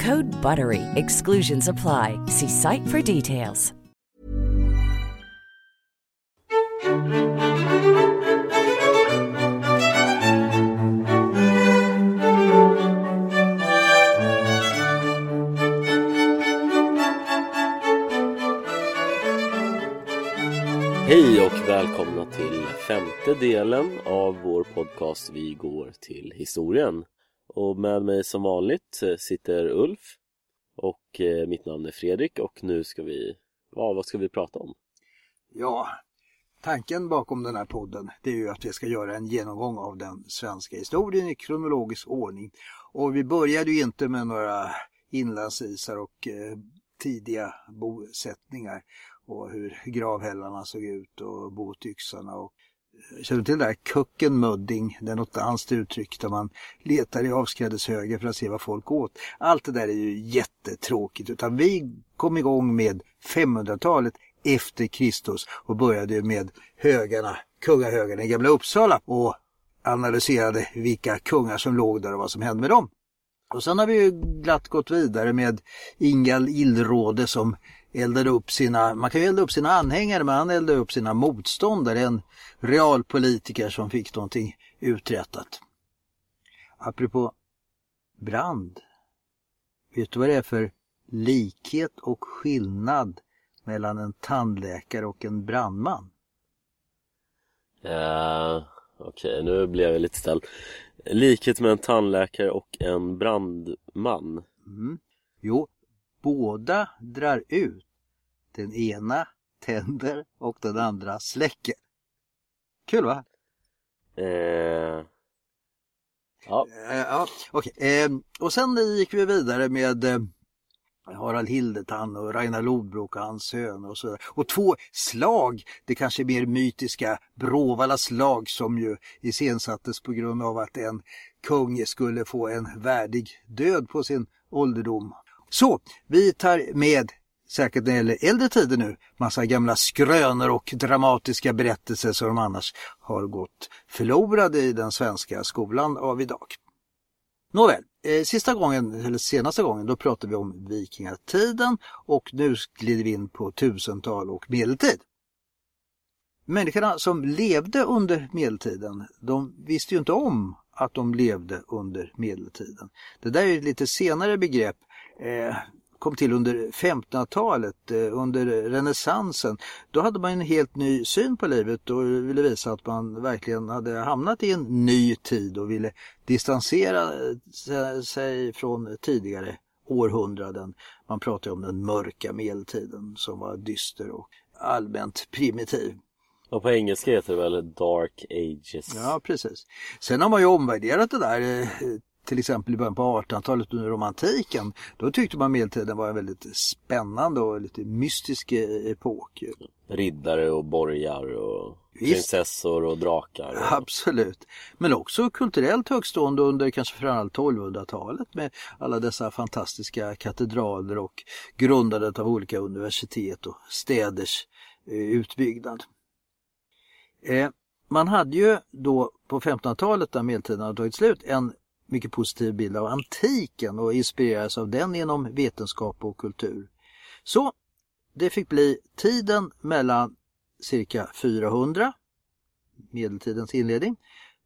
Code BUTTERY. Exclusions apply. See site for details. Hej och välkomna till femte delen av vår podcast Vi går till historien. Och med mig som vanligt eh, sitter Ulf och eh, mitt namn är Fredrik och nu ska vi, ja, vad ska vi prata om? Ja, tanken bakom den här podden det är ju att vi ska göra en genomgång av den svenska historien i kronologisk ordning. Och vi började ju inte med några inlandsisar och eh, tidiga bosättningar och hur gravhällarna såg ut och botyxarna och Känner du till det där kuckenmudding? Det är något danskt uttryck där man letar i avskrädeshögar för att se vad folk åt. Allt det där är ju jättetråkigt utan vi kom igång med 500-talet efter Kristus och började med högarna, kungahögarna i Gamla Uppsala och analyserade vilka kungar som låg där och vad som hände med dem. Och sen har vi ju glatt gått vidare med Ingal Illråde som eldade upp sina, man kan ju elda upp sina anhängare men han eldade upp sina motståndare, en realpolitiker som fick någonting uträttat. Apropå brand, vet du vad det är för likhet och skillnad mellan en tandläkare och en brandman? Uh, Okej, okay, nu blev jag lite ställd. Likhet med en tandläkare och en brandman? Mm. Jo, båda drar ut. Den ena tänder och den andra släcker. Kul va? Eh... Ja. Eh, ja okay. eh, och sen gick vi vidare med eh, Harald Hildetann och Ragnar Lodbrok och hans söner och så vidare. Och två slag, det kanske mer mytiska Bråvalla slag som ju iscensattes på grund av att en kung skulle få en värdig död på sin ålderdom. Så, vi tar med säkert när det gäller äldre tider nu, massa gamla skrönor och dramatiska berättelser som annars har gått förlorade i den svenska skolan av idag. Nåväl, eh, sista gången, eller senaste gången, då pratade vi om vikingatiden och nu glider vi in på tusental och medeltid. Människorna som levde under medeltiden, de visste ju inte om att de levde under medeltiden. Det där är ett lite senare begrepp. Eh, kom till under 1500-talet, eh, under renässansen. Då hade man en helt ny syn på livet och ville visa att man verkligen hade hamnat i en ny tid och ville distansera sig från tidigare århundraden. Man pratar om den mörka medeltiden som var dyster och allmänt primitiv. Och på engelska heter det väl Dark Ages? Ja, precis. Sen har man ju omvärderat det där eh, till exempel i början på 1800-talet under romantiken, då tyckte man medeltiden var en väldigt spännande och lite mystisk epok. Riddare och borgar och Visst. prinsessor och drakar. Och... Absolut. Men också kulturellt högstående under kanske framförallt 1200-talet med alla dessa fantastiska katedraler och grundandet av olika universitet och städers eh, utbyggnad. Eh, man hade ju då på 1500-talet, där medeltiden hade tagit slut, en mycket positiv bild av antiken och inspirerades av den genom vetenskap och kultur. Så det fick bli tiden mellan cirka 400, medeltidens inledning.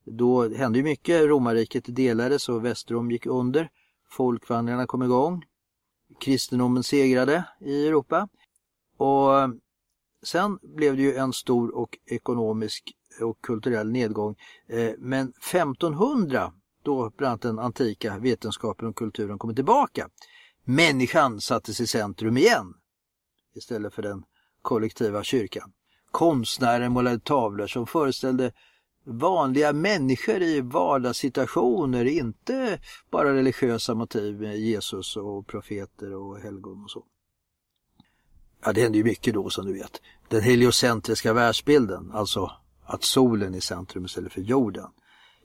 Då hände ju mycket, romarriket delades och Västrom gick under. Folkvandringarna kom igång. Kristendomen segrade i Europa. Och sen blev det ju en stor och ekonomisk och kulturell nedgång. Eh, men 1500 då bland annat den antika vetenskapen och kulturen kommer tillbaka. Människan sattes i centrum igen istället för den kollektiva kyrkan. Konstnären målade tavlor som föreställde vanliga människor i vardagssituationer, inte bara religiösa motiv med Jesus och profeter och helgon och så. Ja, det hände ju mycket då som du vet. Den heliocentriska världsbilden, alltså att solen är centrum istället för jorden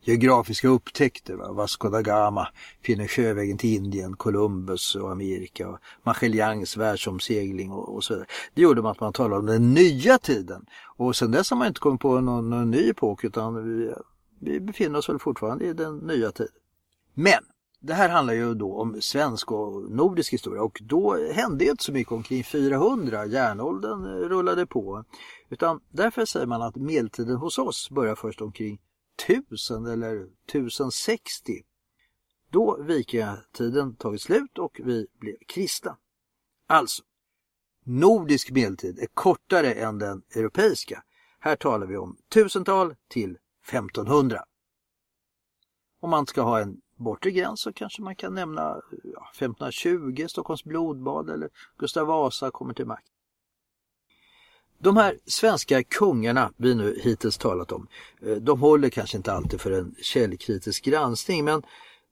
geografiska upptäckter. Va? Vasco da Gama finner sjövägen till Indien, Columbus och Amerika och Magellans världsomsegling och, och så vidare. Det gjorde att man talade om den nya tiden. Och sen dess har man inte kommit på någon, någon ny epok utan vi, vi befinner oss väl fortfarande i den nya tiden. Men det här handlar ju då om svensk och nordisk historia och då hände inte så mycket omkring 400. Järnåldern eh, rullade på. Utan därför säger man att medeltiden hos oss börjar först omkring 1000 eller 1060. Då vikingatiden tagit slut och vi blev kristna. Alltså, nordisk medeltid är kortare än den europeiska. Här talar vi om tusental till 1500. Om man ska ha en bortre gräns så kanske man kan nämna 1520, Stockholms blodbad eller Gustav Vasa kommer till makt. De här svenska kungarna vi nu hittills talat om, eh, de håller kanske inte alltid för en källkritisk granskning men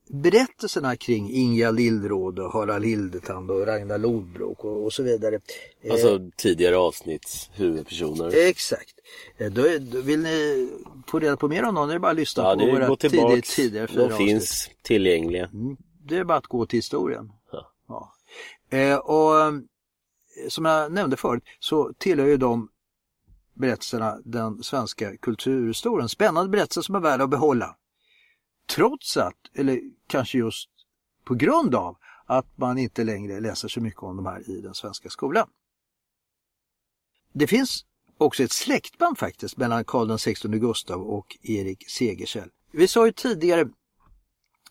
berättelserna kring Inga Lillråd och Harald Hildetand och Ragnar Lodbrok och, och så vidare. Eh, alltså tidigare avsnitts huvudpersoner. Exakt. Eh, då, då vill ni få reda på mer om någon är det bara att lyssna ja, på våra tidigare, tidigare fyra De finns avsnitt. tillgängliga. Mm, det är bara att gå till historien. Ja. ja. Eh, och Eh, som jag nämnde förut så tillhör ju de berättelserna den svenska kulturhistorien. Spännande berättelser som är värda att behålla. Trots att, eller kanske just på grund av, att man inte längre läser så mycket om de här i den svenska skolan. Det finns också ett släktband faktiskt mellan Karl XVI Gustav och Erik Segersäll. Vi sa ju tidigare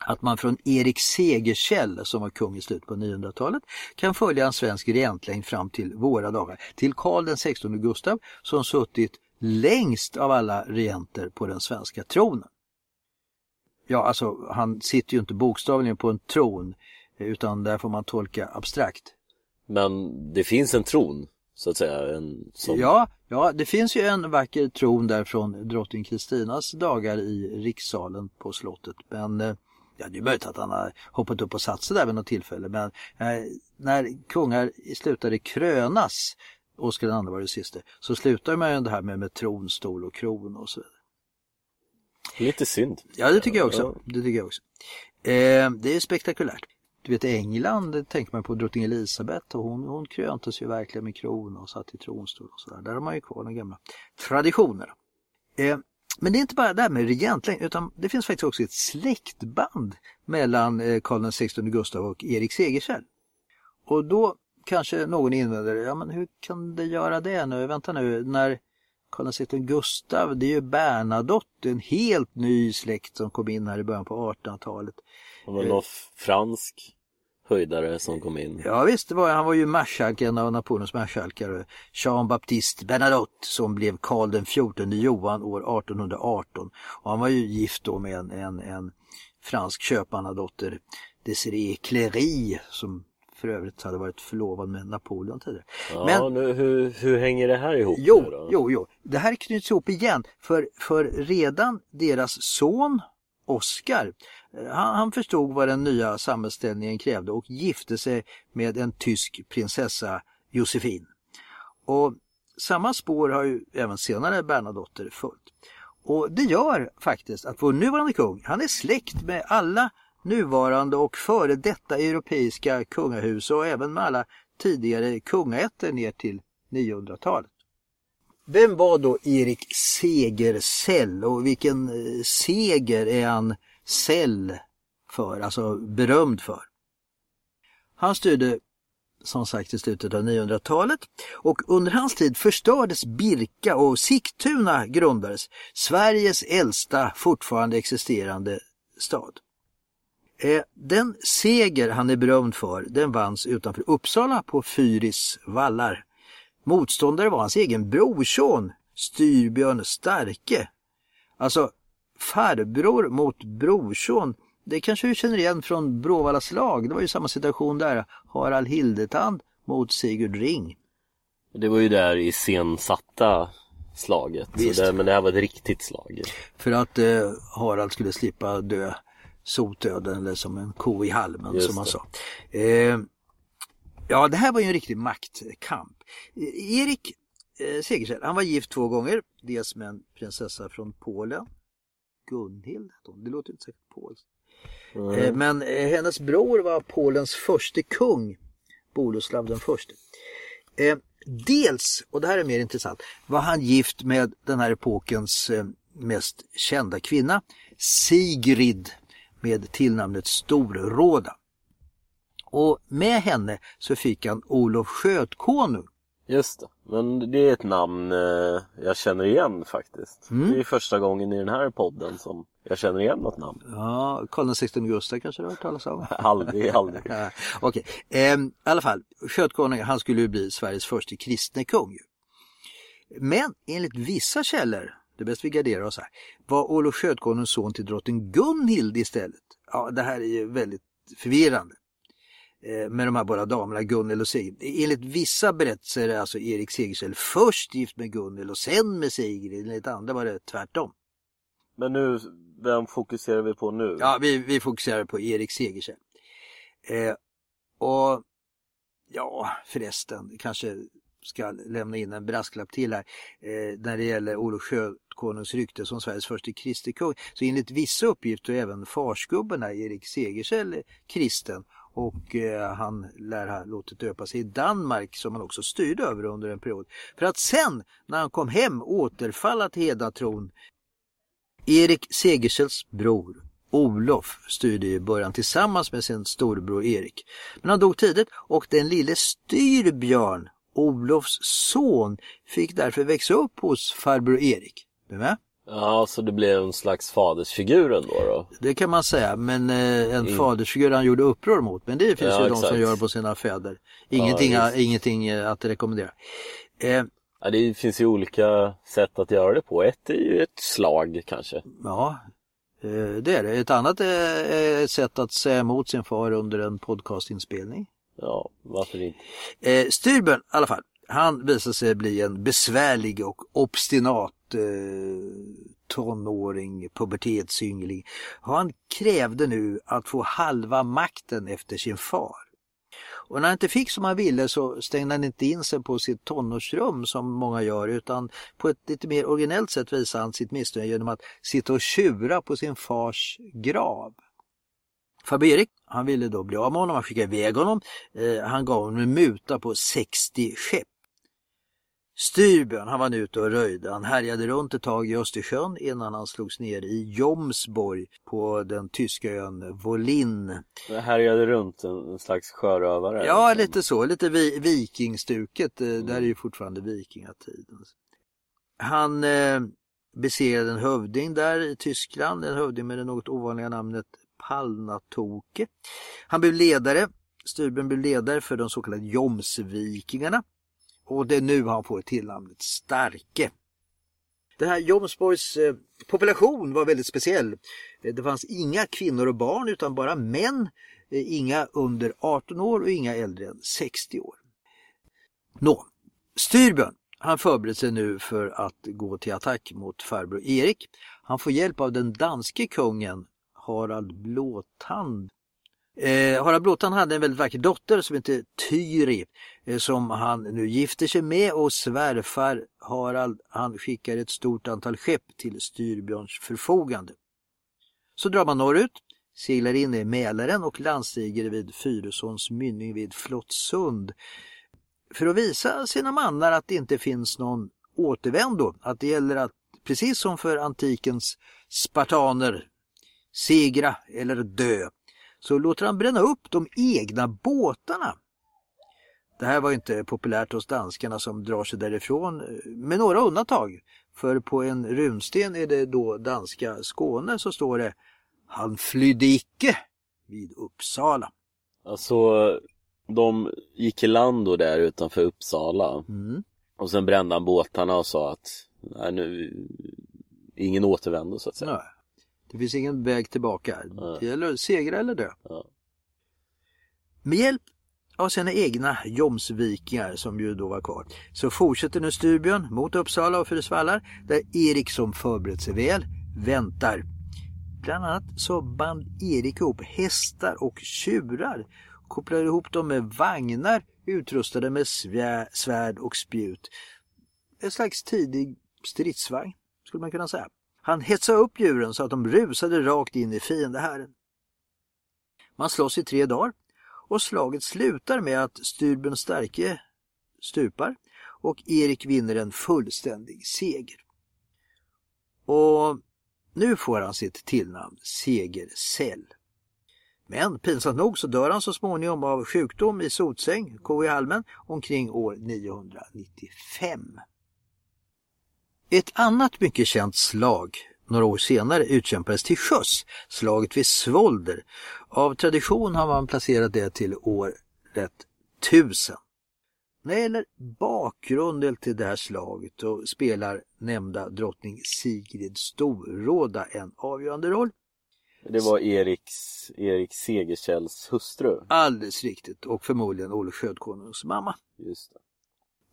att man från Erik Segerkäll som var kung i slutet på 900-talet kan följa en svensk regentlängd fram till våra dagar. Till Karl XVI Gustav som suttit längst av alla regenter på den svenska tronen. Ja, alltså han sitter ju inte bokstavligen på en tron utan där får man tolka abstrakt. Men det finns en tron så att säga? En, som... ja, ja, det finns ju en vacker tron där från drottning Kristinas dagar i rikssalen på slottet. Men eh, ja, det är möjligt att han har hoppat upp och satt sig där vid något tillfälle. Men eh, när kungar slutade krönas, Oscar II var det sista, så slutar man ju det här med, med tronstol och kron och så vidare. Lite synd. Ja, det tycker jag också. Det, tycker jag också. Eh, det är spektakulärt. Du vet England tänker man på drottning Elisabeth och hon, hon kröntes ju verkligen med kron och satt i tronstol och sådär. Där har man ju kvar de gamla traditionerna. Eh, men det är inte bara det här med regentlängd utan det finns faktiskt också ett släktband mellan eh, Karl XVI Gustav och Erik Segersäll. Och då kanske någon invänder, ja men hur kan det göra det nu? Vänta nu, när Karl XVI Gustav, det är ju Bernadotte, en helt ny släkt som kom in här i början på 1800-talet. Han var någon fransk höjdare som kom in. Ja visst, det var, han var ju marskalk, en av Napoleons marskalkar. Jean-Baptiste Bernadotte som blev Karl den XIV Johan år 1818. Och han var ju gift då med en, en, en fransk köpmannadotter, Desirée Cléry, som för övrigt hade varit förlovad med Napoleon tidigare. Ja, Men, nu, hur, hur hänger det här ihop? Jo, jo, jo, det här knyts ihop igen. För, för redan deras son Oscar han, han förstod vad den nya samhällsställningen krävde och gifte sig med en tysk prinsessa Josefin. Och samma spår har ju även senare Bernadotte följt. Och det gör faktiskt att vår nuvarande kung, han är släkt med alla nuvarande och före detta europeiska kungahus och även med alla tidigare kungaätter ner till 900-talet. Vem var då Erik Segersäll och vilken eh, seger är han Cell för, alltså berömd för. Han styrde som sagt i slutet av 900-talet och under hans tid förstördes Birka och Sigtuna grundades, Sveriges äldsta fortfarande existerande stad. Eh, den seger han är berömd för, den vanns utanför Uppsala på Fyris vallar. Motståndare var hans egen brorson, Styrbjörn Starke. Alltså farbror mot brorson det kanske du känner igen från Bråvalla slag. Det var ju samma situation där. Harald Hildetand mot Sigurd Ring. Det var ju där i sensatta slaget. Det, men det här var ett riktigt slag. För att eh, Harald skulle slippa dö sotdöden eller som en ko i halmen Just som man sa. Eh, ja, det här var ju en riktig maktkamp. Eh, Erik eh, Segersäll, han var gift två gånger. Dels med en prinsessa från Polen. Gunhild, det låter inte särskilt polskt. Mm. Men hennes bror var Polens första kung, Boleslav den förste. Dels, och det här är mer intressant, var han gift med den här epokens mest kända kvinna, Sigrid med tillnamnet Storråda. Och med henne så fick han Olof Skötkonung Just det, men det är ett namn eh, jag känner igen faktiskt. Mm. Det är första gången i den här podden som jag känner igen något namn. Ja, Karl XVI Gustav kanske du har hört talas om? aldrig, aldrig. ja, Okej, okay. eh, i alla fall, skötkonung, han skulle ju bli Sveriges första kristne kung. Men enligt vissa källor, det är bäst vi garderar oss här, var Olof Skötkonungs son till drottning Gunhild istället. Ja, det här är ju väldigt förvirrande. Eh, med de här båda damerna, Gunnel och Sigrid. Enligt vissa berättelser är alltså Erik Segersäll först gift med Gunnel och sen med Sigrid. Enligt andra var det tvärtom. Men nu, vem fokuserar vi på nu? Ja, vi, vi fokuserar på Erik Segersäll. Eh, och ja, förresten, kanske ska lämna in en brasklapp till här. Eh, när det gäller Olof Skötkonungs rykte som Sveriges första kristne kung. Så enligt vissa uppgifter är även farsgubben här, Erik Segersäll kristen och eh, han lär ha låtit döpa sig i Danmark som han också styrde över under en period. För att sen när han kom hem återfalla till hedatron. Erik Segersells bror Olof styrde i början tillsammans med sin storbror Erik. Men han dog tidigt och den lille Styrbjörn, Olofs son, fick därför växa upp hos farbror Erik. Du med? Ja, så det blev en slags fadersfigur ändå då? Det kan man säga, men eh, en mm. fadersfigur han gjorde uppror mot. Men det finns ja, ju exakt. de som gör på sina fäder. Ingenting, ja, ingenting eh, att rekommendera. Eh, ja, det finns ju olika sätt att göra det på. Ett är ju ett slag kanske. Ja, eh, det är det. Ett annat är ett sätt att säga emot sin far under en podcastinspelning. Ja, varför inte? Eh, Styrbjörn i alla fall, han visar sig bli en besvärlig och obstinat eh, tonåring, pubertetsyngling. Han krävde nu att få halva makten efter sin far. Och när han inte fick som han ville så stängde han inte in sig på sitt tonårsrum som många gör utan på ett lite mer originellt sätt visade han sitt missnöje genom att sitta och tjura på sin fars grav. Fabrik, han ville då bli av med honom, han skickade iväg honom. Eh, han gav honom en muta på 60 skepp. Styrbjörn, han var ute och röjde. Han härjade runt ett tag i Östersjön innan han slogs ner i Jomsborg på den tyska ön Volin. Han härjade runt, en, slags sjörövare? Ja, liksom. lite så. Lite vi, vikingstuket. Mm. Där är ju fortfarande vikingatiden. Han eh, besegrade en hövding där i Tyskland. En hövding med det något ovanliga namnet Palnatoke. Han blev ledare. Styrbjörn blev ledare för de så kallade Jomsvikingarna och det är nu han får tillnamnet Starke. Den här Jomsborgs eh, population var väldigt speciell. Eh, det fanns inga kvinnor och barn utan bara män, eh, inga under 18 år och inga äldre än 60 år. Nå, Styrbjörn han förbereder sig nu för att gå till attack mot farbror Erik. Han får hjälp av den danske kungen Harald Blåtand Eh, Harald Blåtand hade en väldigt vacker dotter som hette Tyri eh, som han nu gifter sig med och svärfar Harald han skickar ett stort antal skepp till Styrbjörns förfogande. Så drar man norrut, seglar in i Mälaren och landstiger vid Fyrisåns mynning vid Flottsund för att visa sina mannar att det inte finns någon återvändo, att det gäller att precis som för antikens spartaner segra eller dö så låter han bränna upp de egna båtarna. Det här var inte populärt hos danskarna som drar sig därifrån med några undantag. För på en runsten är det då danska Skåne så står det Han flydde icke vid Uppsala. Alltså, de gick i land då där utanför Uppsala. Mm. Och sen brände han båtarna och sa att nej, nu, ingen återvändo så att säga. Nej. Det finns ingen väg tillbaka. Det gäller att segra eller dö. Ja. Med hjälp av sina egna Jomsvikingar som ju då var kvar så fortsätter nu Styrbjörn mot Uppsala och Fryksvallar där Erik som förberett sig väl väntar. Bland annat så band Erik ihop hästar och tjurar kopplade ihop dem med vagnar utrustade med svär, svärd och spjut. En slags tidig stridsvagn skulle man kunna säga. Han hetsade upp djuren så att de rusade rakt in i fiendehären. Man slåss i tre dagar och slaget slutar med att Styrbjörn Starke stupar och Erik vinner en fullständig seger. Och nu får han sitt tillnamn Segersäll. Men pinsamt nog så dör han så småningom av sjukdom i sotsäng, ko i halmen, omkring år 995. Ett annat mycket känt slag några år senare utkämpades till sjöss, slaget vid Svolder. Av tradition har man placerat det till året 1000. När det gäller bakgrunden till det här slaget så spelar nämnda drottning Sigrid Storråda en avgörande roll. Det var Eriks, Erik Segerkälls hustru. Alldeles riktigt och förmodligen Olof Skötkonungs mamma. Just det.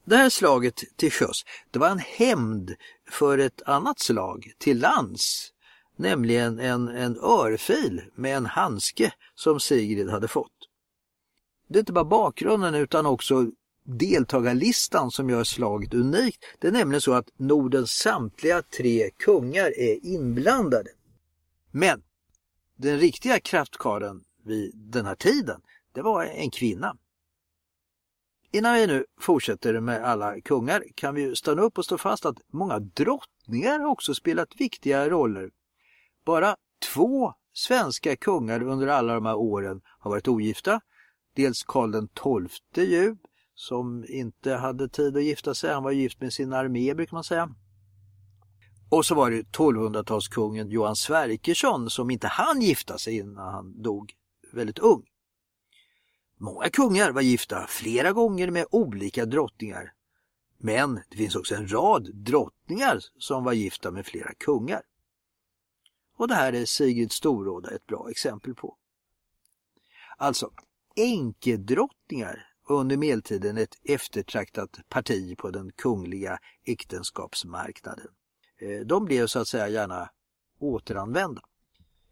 Det här slaget till sjöss, det var en hämnd för ett annat slag till lands. Nämligen en, en örfil med en handske som Sigrid hade fått. Det är inte bara bakgrunden utan också deltagarlistan som gör slaget unikt. Det är nämligen så att Nordens samtliga tre kungar är inblandade. Men den riktiga kraftkaren vid den här tiden, det var en kvinna. Innan vi nu fortsätter med alla kungar kan vi stanna upp och stå fast att många drottningar också spelat viktiga roller. Bara två svenska kungar under alla de här åren har varit ogifta. Dels Karl XII ju, som inte hade tid att gifta sig. Han var gift med sin armé brukar man säga. Och så var det 1200-talskungen Johan Sverkersson som inte hann gifta sig innan han dog väldigt ung. Många kungar var gifta flera gånger med olika drottningar. Men det finns också en rad drottningar som var gifta med flera kungar. Och det här är Sigrid Storråda ett bra exempel på. Alltså, enkedrottningar var under medeltiden ett eftertraktat parti på den kungliga äktenskapsmarknaden. Eh, de blev så att säga gärna återanvända.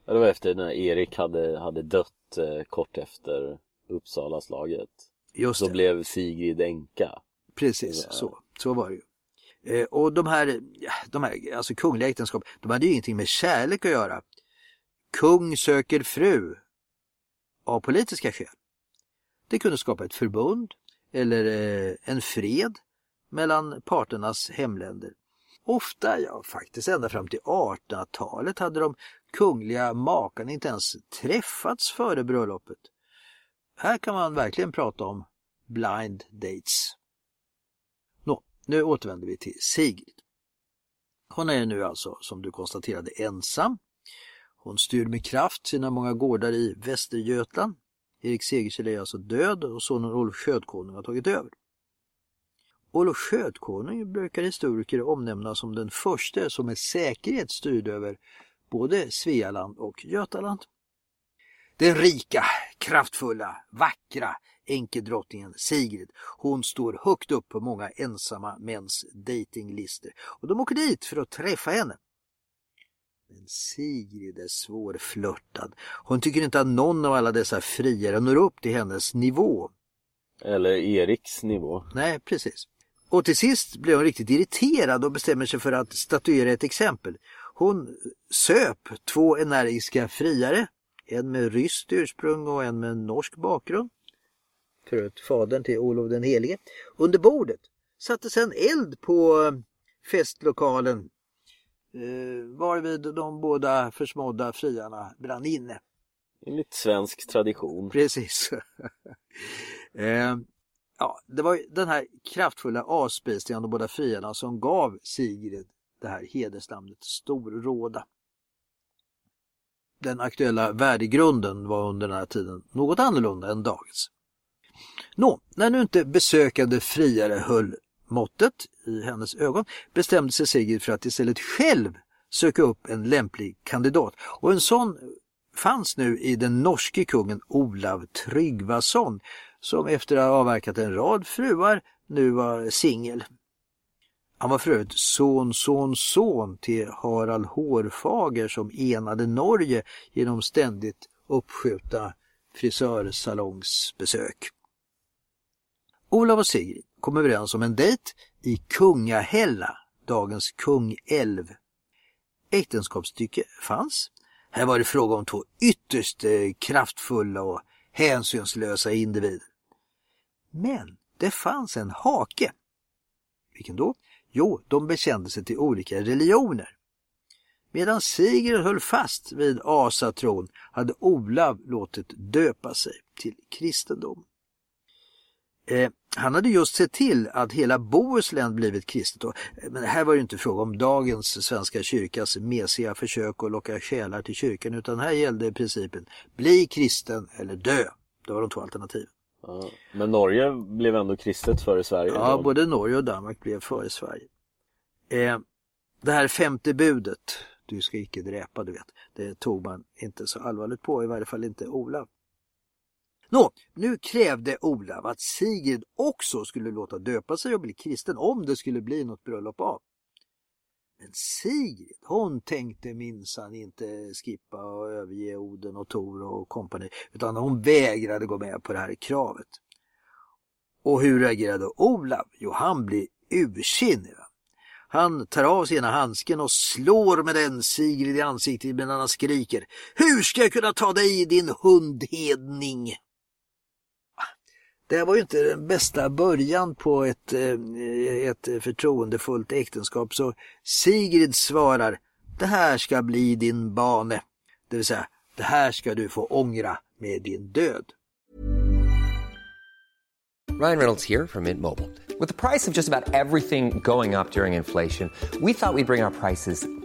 Ja, det var efter när Erik hade, hade dött eh, kort efter Uppsalaslaget. Just Då det. blev Sigrid änka. Precis, Ja. så, så var det ju. Eh, och de här, de här alltså kungliga äktenskap, de hade ju ingenting med kärlek att göra. Kung söker fru av politiska skäl. Det kunde skapa ett förbund eller eh, en fred mellan parternas hemländer. Ofta, ja faktiskt ända fram till 1800-talet hade de kungliga makarna inte ens träffats före bröllopet. Här kan man verkligen prata om blind dates. Nå, nu återvänder vi till Sigrid. Hon är nu alltså, som du konstaterade, ensam. Hon styr med kraft sina många gårdar i Västergötland. Erik Segersäll är alltså död och sonen Olof Skötkonung har tagit över. Olof Skötkonung brukar historiker omnämna som den första som med säkerhet styrde över både Svealand och Götaland. Den rika, kraftfulla, vackra enkedrottningen Sigrid, hon står högt upp på många ensamma mäns datinglistor och de åker dit för att träffa henne. Men Sigrid är svårflörtad. Hon tycker inte att någon av alla dessa friare når upp till hennes nivå. Eller Eriks nivå. Nej, precis. Och till sist blir hon riktigt irriterad och bestämmer sig för att statuera ett exempel. Hon söp två energiska friare, en med ryskt ursprung och en med norsk bakgrund. För övrigt fadern till Olof den helige. Under bordet satte sedan eld på eh, festlokalen eh, varvid de båda försmådda friarna brann inne. Enligt svensk tradition. Precis. eh, ja, det var den här kraftfulla avspisningen av de båda fienderna som gav Sigrid det här hedersnamnet Storråda. Den aktuella värdegrunden var under den här tiden något annorlunda än dagens. Nå, när nu inte besökande friare höll måttet i hennes ögon bestämde sig Sigrid för att istället själv söka upp en lämplig kandidat. Och en sån fanns nu i den norske kungen Olav Tryggvason som efter att ha avverkat en rad fruar nu var singel. Han var för övrigt son, son, son till Harald Hårfager som enade Norge genom ständigt uppskjuta frisörsalongsbesök. Olav och Sigrid kom överens om en dejt i Kungahälla, dagens Kungälv. Äktenskapsstycke fanns. Här var det fråga om två ytterst eh, kraftfulla och hänsynslösa individer. Men det fanns en hake. Vilken då? Jo, de bekände sig till olika religioner. Medan Sigrid höll fast vid asatron hade Olav låtit döpa sig till kristendom. Eh, han hade just sett till att hela Bohuslän blivit kristet. Och, eh, men här var det inte fråga om dagens Svenska kyrkas mesiga försök att locka själar till kyrkan utan här gällde principen bli kristen eller dö. Det var de två alternativen. Ja, men Norge blev ändå kristet före Sverige? Ja, både Norge och Danmark blev före Sverige. Eh, det här femte budet, du ska icke dräpa, du vet, det tog man inte så allvarligt på, i varje fall inte Olav. Nå, nu krävde Olav att Sigrid också skulle låta döpa sig och bli kristen om det skulle bli något bröllop av. Men Sigrid, hon tänkte minsann inte skippa och överge Oden och Tor och kompani, utan hon vägrade gå med på det här kravet. Och hur reagerade Olav? Jo, han blir ursinnig. Han tar av sig ena handsken och slår med den Sigrid i ansiktet medan han skriker Hur ska jag kunna ta dig din hundhedning? Det här var ju inte den bästa början på ett, eh, ett förtroendefullt äktenskap så Sigrid svarar Det här ska bli din bane. Det vill säga, det här ska du få ångra med din död. Ryan Reynolds här från Mint Mobile. Med priset på nästan allt som går upp under inflationen, trodde vi att vi skulle bring våra priser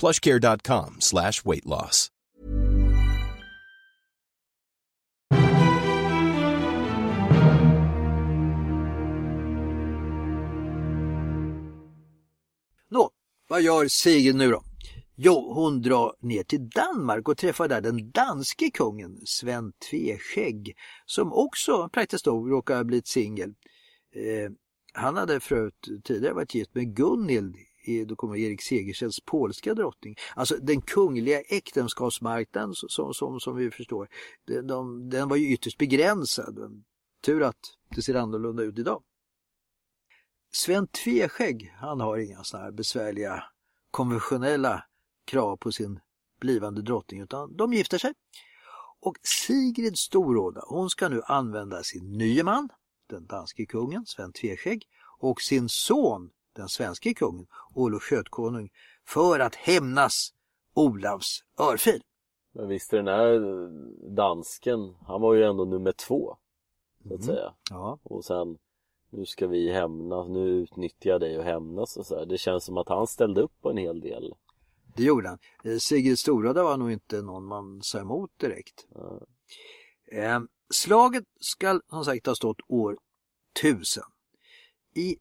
plushcare.com slash weight loss. Nå, vad gör Sigrid nu då? Jo, hon drar ner till Danmark och träffar där den danske kungen Sven Tveskägg som också praktiskt nog råkar ha blivit singel. Eh, han hade förut tidigare varit gift med Gunhild, då kommer Erik Segerstedts polska drottning. Alltså den kungliga äktenskapsmarknaden som, som, som vi förstår, den, de, den var ju ytterst begränsad. Tur att det ser annorlunda ut idag. Sven Tveskägg, han har inga sådana här besvärliga konventionella krav på sin blivande drottning utan de gifter sig. Och Sigrid Storråda, hon ska nu använda sin nye man, den danske kungen Sven Tveskägg och sin son den svenske kungen, Olof Skötkonung, för att hämnas Olavs örfil. Men visst är den här dansken, han var ju ändå nummer två så att Mm. säga. Ja. Och sen nu ska vi hämnas, nu utnyttjar jag dig och hämnas och så här. Det känns som att han ställde upp på en hel del. Det gjorde han. Eh, Sigrid Storada var nog inte någon man sa emot direkt. Eh, slaget ska som sagt ha stått år 1000. I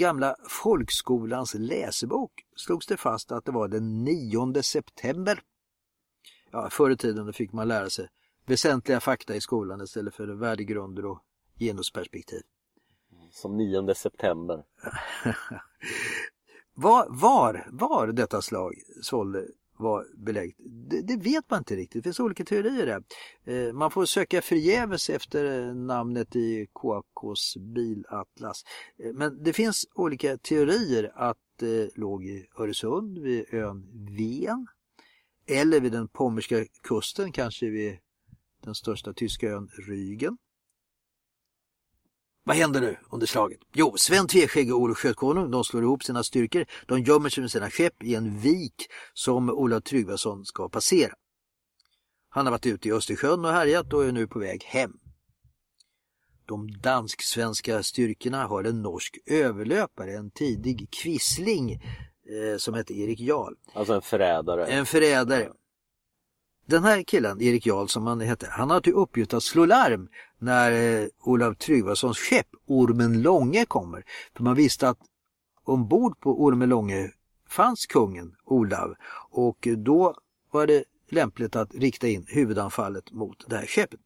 gamla folkskolans läsebok slogs det fast att det var den 9 september. Ja, förr i tiden fick man lära sig väsentliga fakta i skolan istället för värdegrunder och genusperspektiv. Som 9 september. Var, var, var detta slag sålde var beläggt, det, det vet man inte riktigt. Det finns olika teorier där. Eh, man får söka förgäves efter eh, namnet i KAKs bilatlas. Eh, men det finns olika teorier att det låg i Öresund vid ön Ven eller vid den pommerska kusten, kanske vid den största tyska ön Rügen. Vad händer nu under slaget? Jo, Sven Tveskägg och Olof Skötkonung de slår ihop sina styrkor. De gömmer sig med sina skepp i en vik som Olof Tryggvason ska passera. Han har varit ute i Östersjön och härjat och är nu på väg hem. De dansk-svenska styrkorna har en norsk överlöpare, en tidig kvissling eh, som heter Erik Jarl. Alltså en förrädare. En förrädare. Den här killen, Erik Jarl som han hette, han har till uppgift att slå larm när eh, Olav Tryggvasons skepp Ormen Långe kommer. För man visste att ombord på Ormen Långe fanns kungen Olav och då var det lämpligt att rikta in huvudanfallet mot det här skeppet.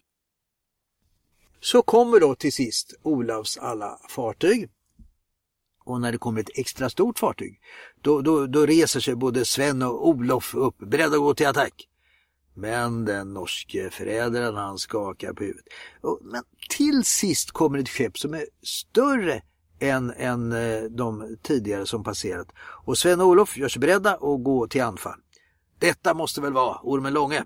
Så kommer då till sist Olavs alla fartyg. Och när det kommer ett extra stort fartyg, då, då, då reser sig både Sven och Olof upp, beredda att gå till attack. Men den norske förrädaren han skakar på huvudet. Men till sist kommer ett skepp som är större än, än eh, de tidigare som passerat. Och Sven och Olof gör sig beredda att gå till anfall. Detta måste väl vara Ormen Långe?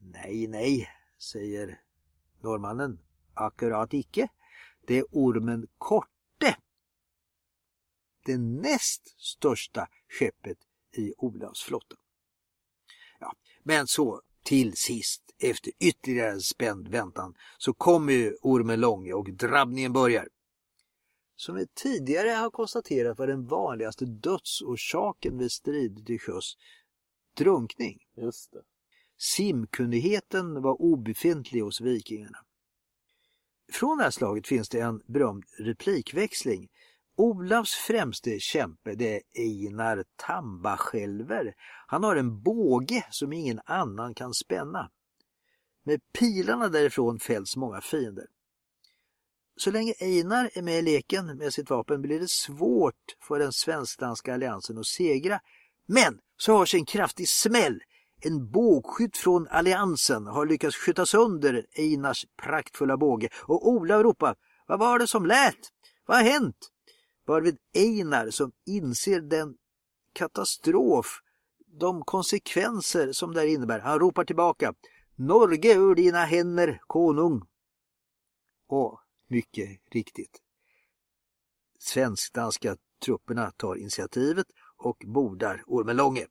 Nej, nej, säger norrmannen. Akkurat icke. Det är Ormen Korte. Det näst största skeppet i Olavs flotta. Ja, men så till sist, efter ytterligare spänd väntan, så kommer ju Ormen Långe och drabbningen börjar. Som vi tidigare har konstaterat var den vanligaste dödsorsaken vid strider till sjöss drunkning. Just det. Simkunnigheten var obefintlig hos vikingarna. Från det här slaget finns det en berömd replikväxling. Olavs främste kämpe det är Einar Tambaskälver. Han har en båge som ingen annan kan spänna. Med pilarna därifrån fälls många fiender. Så länge Einar är med i leken med sitt vapen blir det svårt för den svensk-danska alliansen att segra. Men så hörs en kraftig smäll. En bågskytt från alliansen har lyckats skjuta sönder Einars praktfulla båge och Olav ropar Vad var det som lät? Vad har hänt? Varvid Einar som inser den katastrof, de konsekvenser som det här innebär, han ropar tillbaka Norge ur dina händer, konung. Och mycket riktigt. Svensk-danska trupperna tar initiativet och bordar Ormen Långe.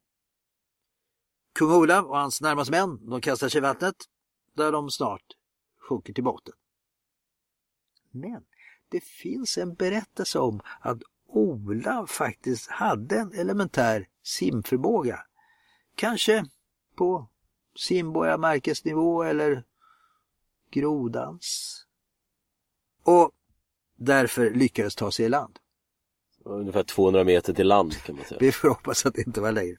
Kung Olav och hans närmaste män de kastar sig i vattnet där de snart sjunker till botten. Men det finns en berättelse om att Olav faktiskt hade en elementär simförmåga. Kanske på simborgarmärkesnivå eller grodans. Och därför lyckades ta sig i land. Ungefär 200 meter till land kan man säga. Vi får hoppas att det inte var längre.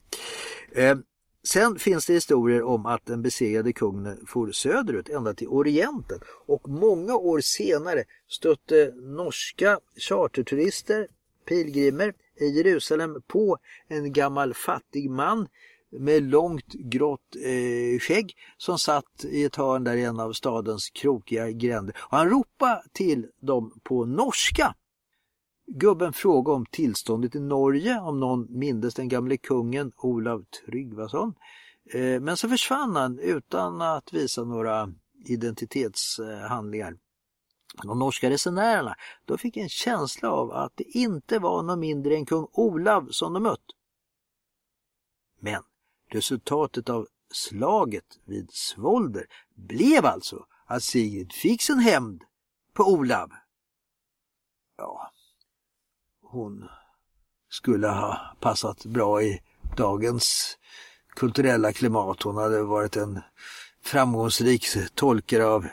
Sen finns det historier om att den besegrade kungen for söderut ända till Orienten och många år senare stötte norska charterturister, pilgrimer i Jerusalem på en gammal fattig man med långt grått eh, skägg som satt i ett hörn där i en av stadens krokiga gränder. Och han ropade till dem på norska. Gubben frågade om tillståndet i Norge, om någon mindes den gamle kungen Olav Tryggvason. Eh, men så försvann han utan att visa några identitetshandlingar. De norska resenärerna de fick en känsla av att det inte var någon mindre än kung Olav som de mött. Men resultatet av slaget vid Svolder blev alltså att Sigrid fick sin hämnd på Olav. Ja, hon skulle ha passat bra i dagens kulturella klimat. Hon hade varit en framgångsrik tolkare av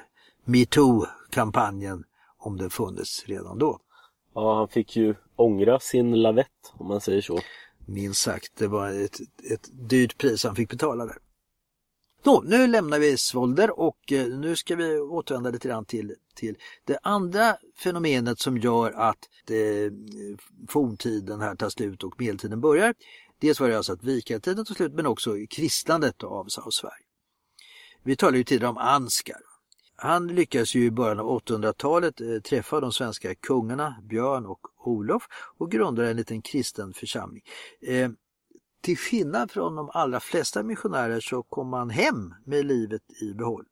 metoo-kampanjen om det funnits redan då. Ja, han fick ju ångra sin lavett om man säger så. Minst sagt, det var ett, ett dyrt pris han fick betala där. Då, nu lämnar vi Svolder och eh, nu ska vi återvända lite grann till, till det andra fenomenet som gör att det, forntiden här tar slut och medeltiden börjar. Dels var det alltså att vikingatiden tar slut men också kristnandet av, av Sverige. Vi talade ju tidigare om Anskar. Han lyckades ju i början av 800-talet eh, träffa de svenska kungarna Björn och Olof och grundade en liten kristen församling. Till skillnad från de allra flesta missionärer så kom han hem med livet i behåll.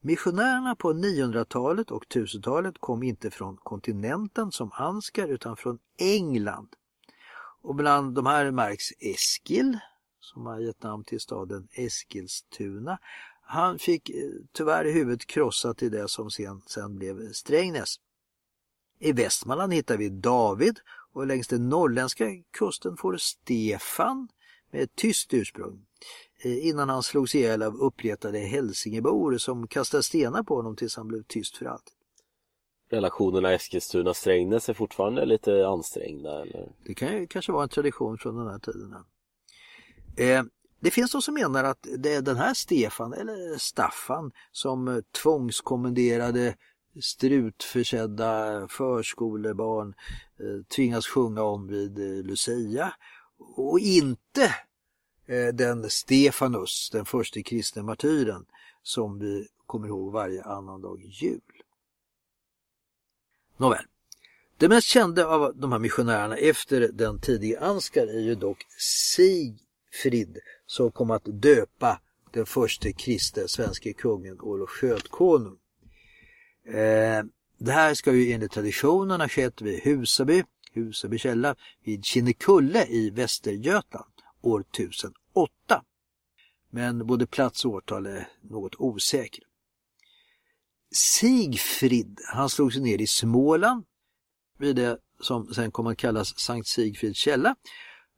Missionärerna på 900-talet och 1000-talet kom inte från kontinenten som Anskar utan från England. Och bland de här märks Eskil som har gett namn till staden Eskilstuna. Han fick eh, tyvärr huvudet krossat i det som sen, sen blev Strängnäs. I Västmanland hittar vi David och längs den norrländska kusten får Stefan med ett tyst ursprung eh, innan han slogs ihjäl av uppletade hälsingebor som kastade stenar på honom tills han blev tyst för alltid. Relationerna Eskilstuna-Strängnäs är fortfarande lite ansträngda eller? Det kan ju kanske vara en tradition från den här tiden. Eh, det finns de som menar att det är den här Stefan eller Staffan som tvångskommenderade strutförsedda förskolebarn eh, tvingas sjunga om vid eh, Lucia och inte eh, den Stefanus, den första kristna martyren som vi kommer ihåg varje annan dag jul. Nåväl, det mest kända av de här missionärerna efter den tidiga Anskar är ju dock Sigfrid som kom att döpa den första kristne svenska kungen Olof Skötkonung. Eh, det här ska ju enligt traditionen ha skett vid Husaby, Husaby källa, vid Kinnekulle i Västergötland år 1008. Men både plats och årtal är något osäkra. Sigfrid, han slog sig ner i Småland vid det som sen kom att kallas Sankt Sigfrids källa,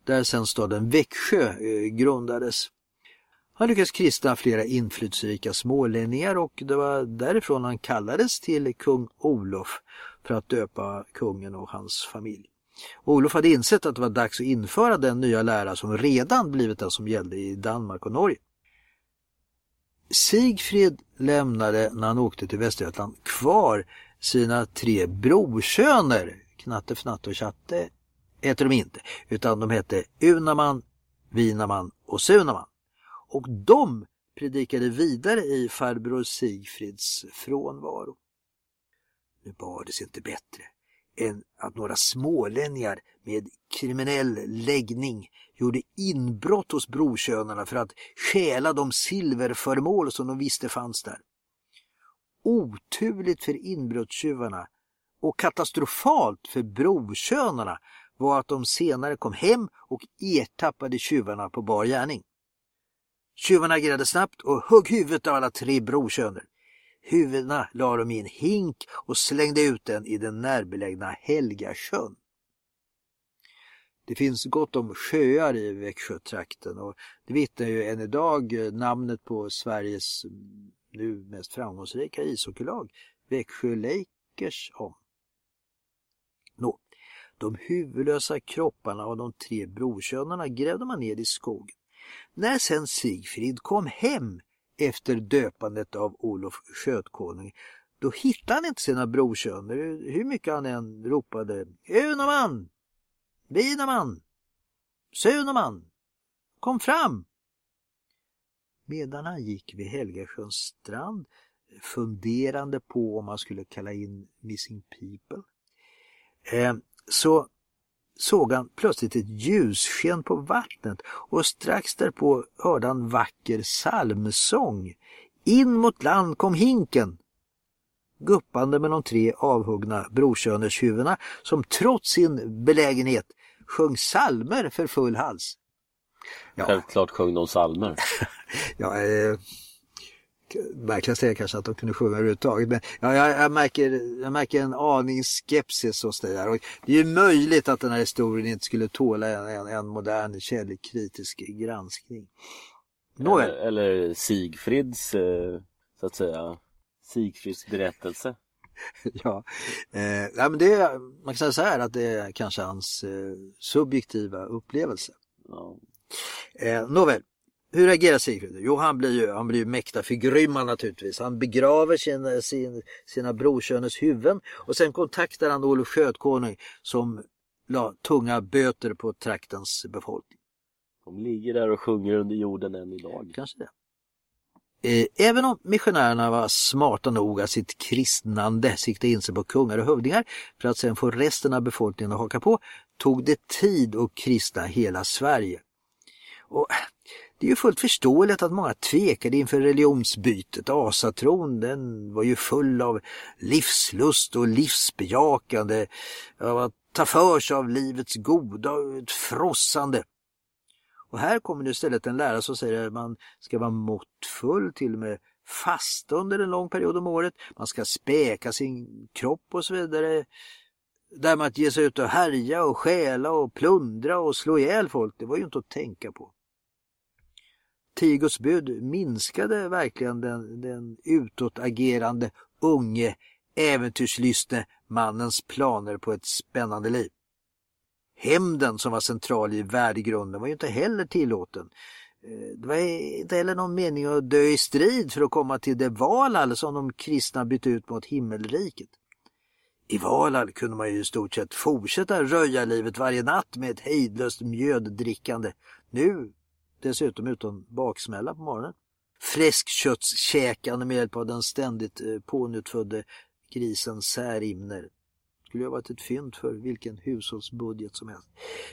där sen staden Växjö eh, grundades. Han lyckades kristna flera inflytelserika smålänningar och det var därifrån han kallades till kung Olof för att döpa kungen och hans familj. Olof hade insett att det var dags att införa den nya lära som redan blivit den som gällde i Danmark och Norge. Sigfrid lämnade när han åkte till Västergötland kvar sina tre brorsöner. Knatte, Fnatte och Tjatte heter de inte, utan de hette Unaman, Vinaman och Sunaman och de predikade vidare i farbror Sigfrids frånvaro. Nu bar det sig inte bättre än att några smålänningar med kriminell läggning gjorde inbrott hos brokönarna för att stjäla de silverföremål som de visste fanns där. Oturligt för inbrottstjuvarna och katastrofalt för brokönarna var att de senare kom hem och ertappade tjuvarna på bar gärning. Tjuvarna agerade snabbt och högg huvudet av alla tre brorsöner. Huvudena la de i en hink och slängde ut den i den närbelägna Helgasjön. Det finns gott om sjöar i Växjötrakten och det vittnar ju än idag namnet på Sveriges mm, nu mest framgångsrika ishockeylag, Växjö Lakers, om. Nå, de huvudlösa kropparna av de tre brorsönerna grävde man ner i skogen. När sen Sigfrid kom hem efter döpandet av Olof Skötkonung, då hittade han inte sina brorsöner hur mycket han än ropade Unaman! Vinoman! Sunaman! Kom fram! Medan han gick vid Helgasjöns strand funderande på om han skulle kalla in Missing People eh, så såg han plötsligt ett ljussken på vattnet och strax därpå hörde han vacker psalmsång. In mot land kom hinken. guppande med de tre avhuggna brorkönershuvudena som trots sin belägenhet sjöng salmer för full hals. Ja. Självklart sjöng de salmer. ja, eh, märkligast är kanske att de kunde sjunga överhuvudtaget. Men ja, jag, jag, märker, jag märker en aning skepsis hos dig där. Och det är ju möjligt att den här historien inte skulle tåla en, en, en modern källkritisk granskning. Eller, eller Sigfrids, eh, så att säga, Sigfrids berättelse. ja, eh, ja men det, man kan säga så här att det är kanske hans eh, subjektiva upplevelse. Ja. Eh, nåväl, hur reagerar Sigfrid? Jo, han blir ju, han blir ju mäkta förgrymmad naturligtvis. Han begraver sin, sin, sina brorköners huvuden och sen kontaktar han Olof Skötkonung som la tunga böter på traktens befolkning. De ligger där och sjunger under jorden än idag. Kanske det. Eh, även om missionärerna var smarta nog att sitt kristnande sikta in sig på kungar och hövdingar för att sedan få resten av befolkningen att haka på, tog det tid att kristna hela Sverige. Och det är ju fullt förståeligt att många tvekade inför religionsbytet. Asatron den var ju full av livslust och livsbejakande, av att ta för sig av livets goda och ett frossande. Och här kommer det istället en lärare som säger att man ska vara måttfull, till och med fasta under en lång period om året. Man ska späka sin kropp och så vidare. Där med att ge sig ut och härja och stjäla och plundra och slå ihjäl folk, det var ju inte att tänka på. Tio Guds bud minskade verkligen den, den utåtagerande unge äventyrslystne mannens planer på ett spännande liv. Hämnden som var central i värdegrunden var ju inte heller tillåten. Eh, det var inte heller någon mening att dö i strid för att komma till det Valhall som de kristna bytt ut mot himmelriket. I Valhall kunde man ju i stort sett fortsätta röja livet varje natt med ett hejdlöst mjöddrickande. Nu dessutom utan baksmälla på morgonen. Fläskköttskäkande med hjälp av den ständigt eh, pånyttfödde grisen Särimner skulle ha varit ett fynd för vilken hushållsbudget som helst.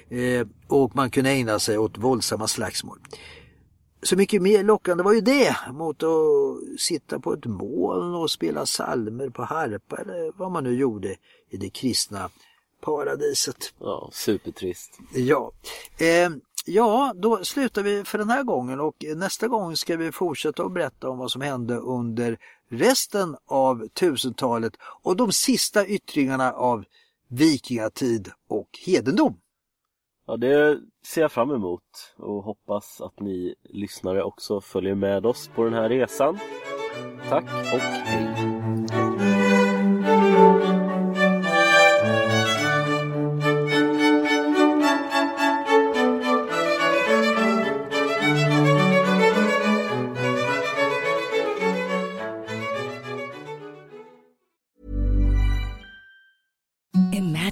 Eh, och man kunde ägna sig åt våldsamma slagsmål. Så mycket mer lockande var ju det mot att sitta på ett moln och spela salmer på harpa eller vad man nu gjorde i det kristna paradiset. Ja, supertrist. Ja. Eh, Ja, då slutar vi för den här gången och nästa gång ska vi fortsätta att berätta om vad som hände under resten av 1000-talet och de sista yttringarna av vikingatid och hedendom. Ja, det ser jag fram emot och hoppas att ni lyssnare också följer med oss på den här resan. Tack och hej!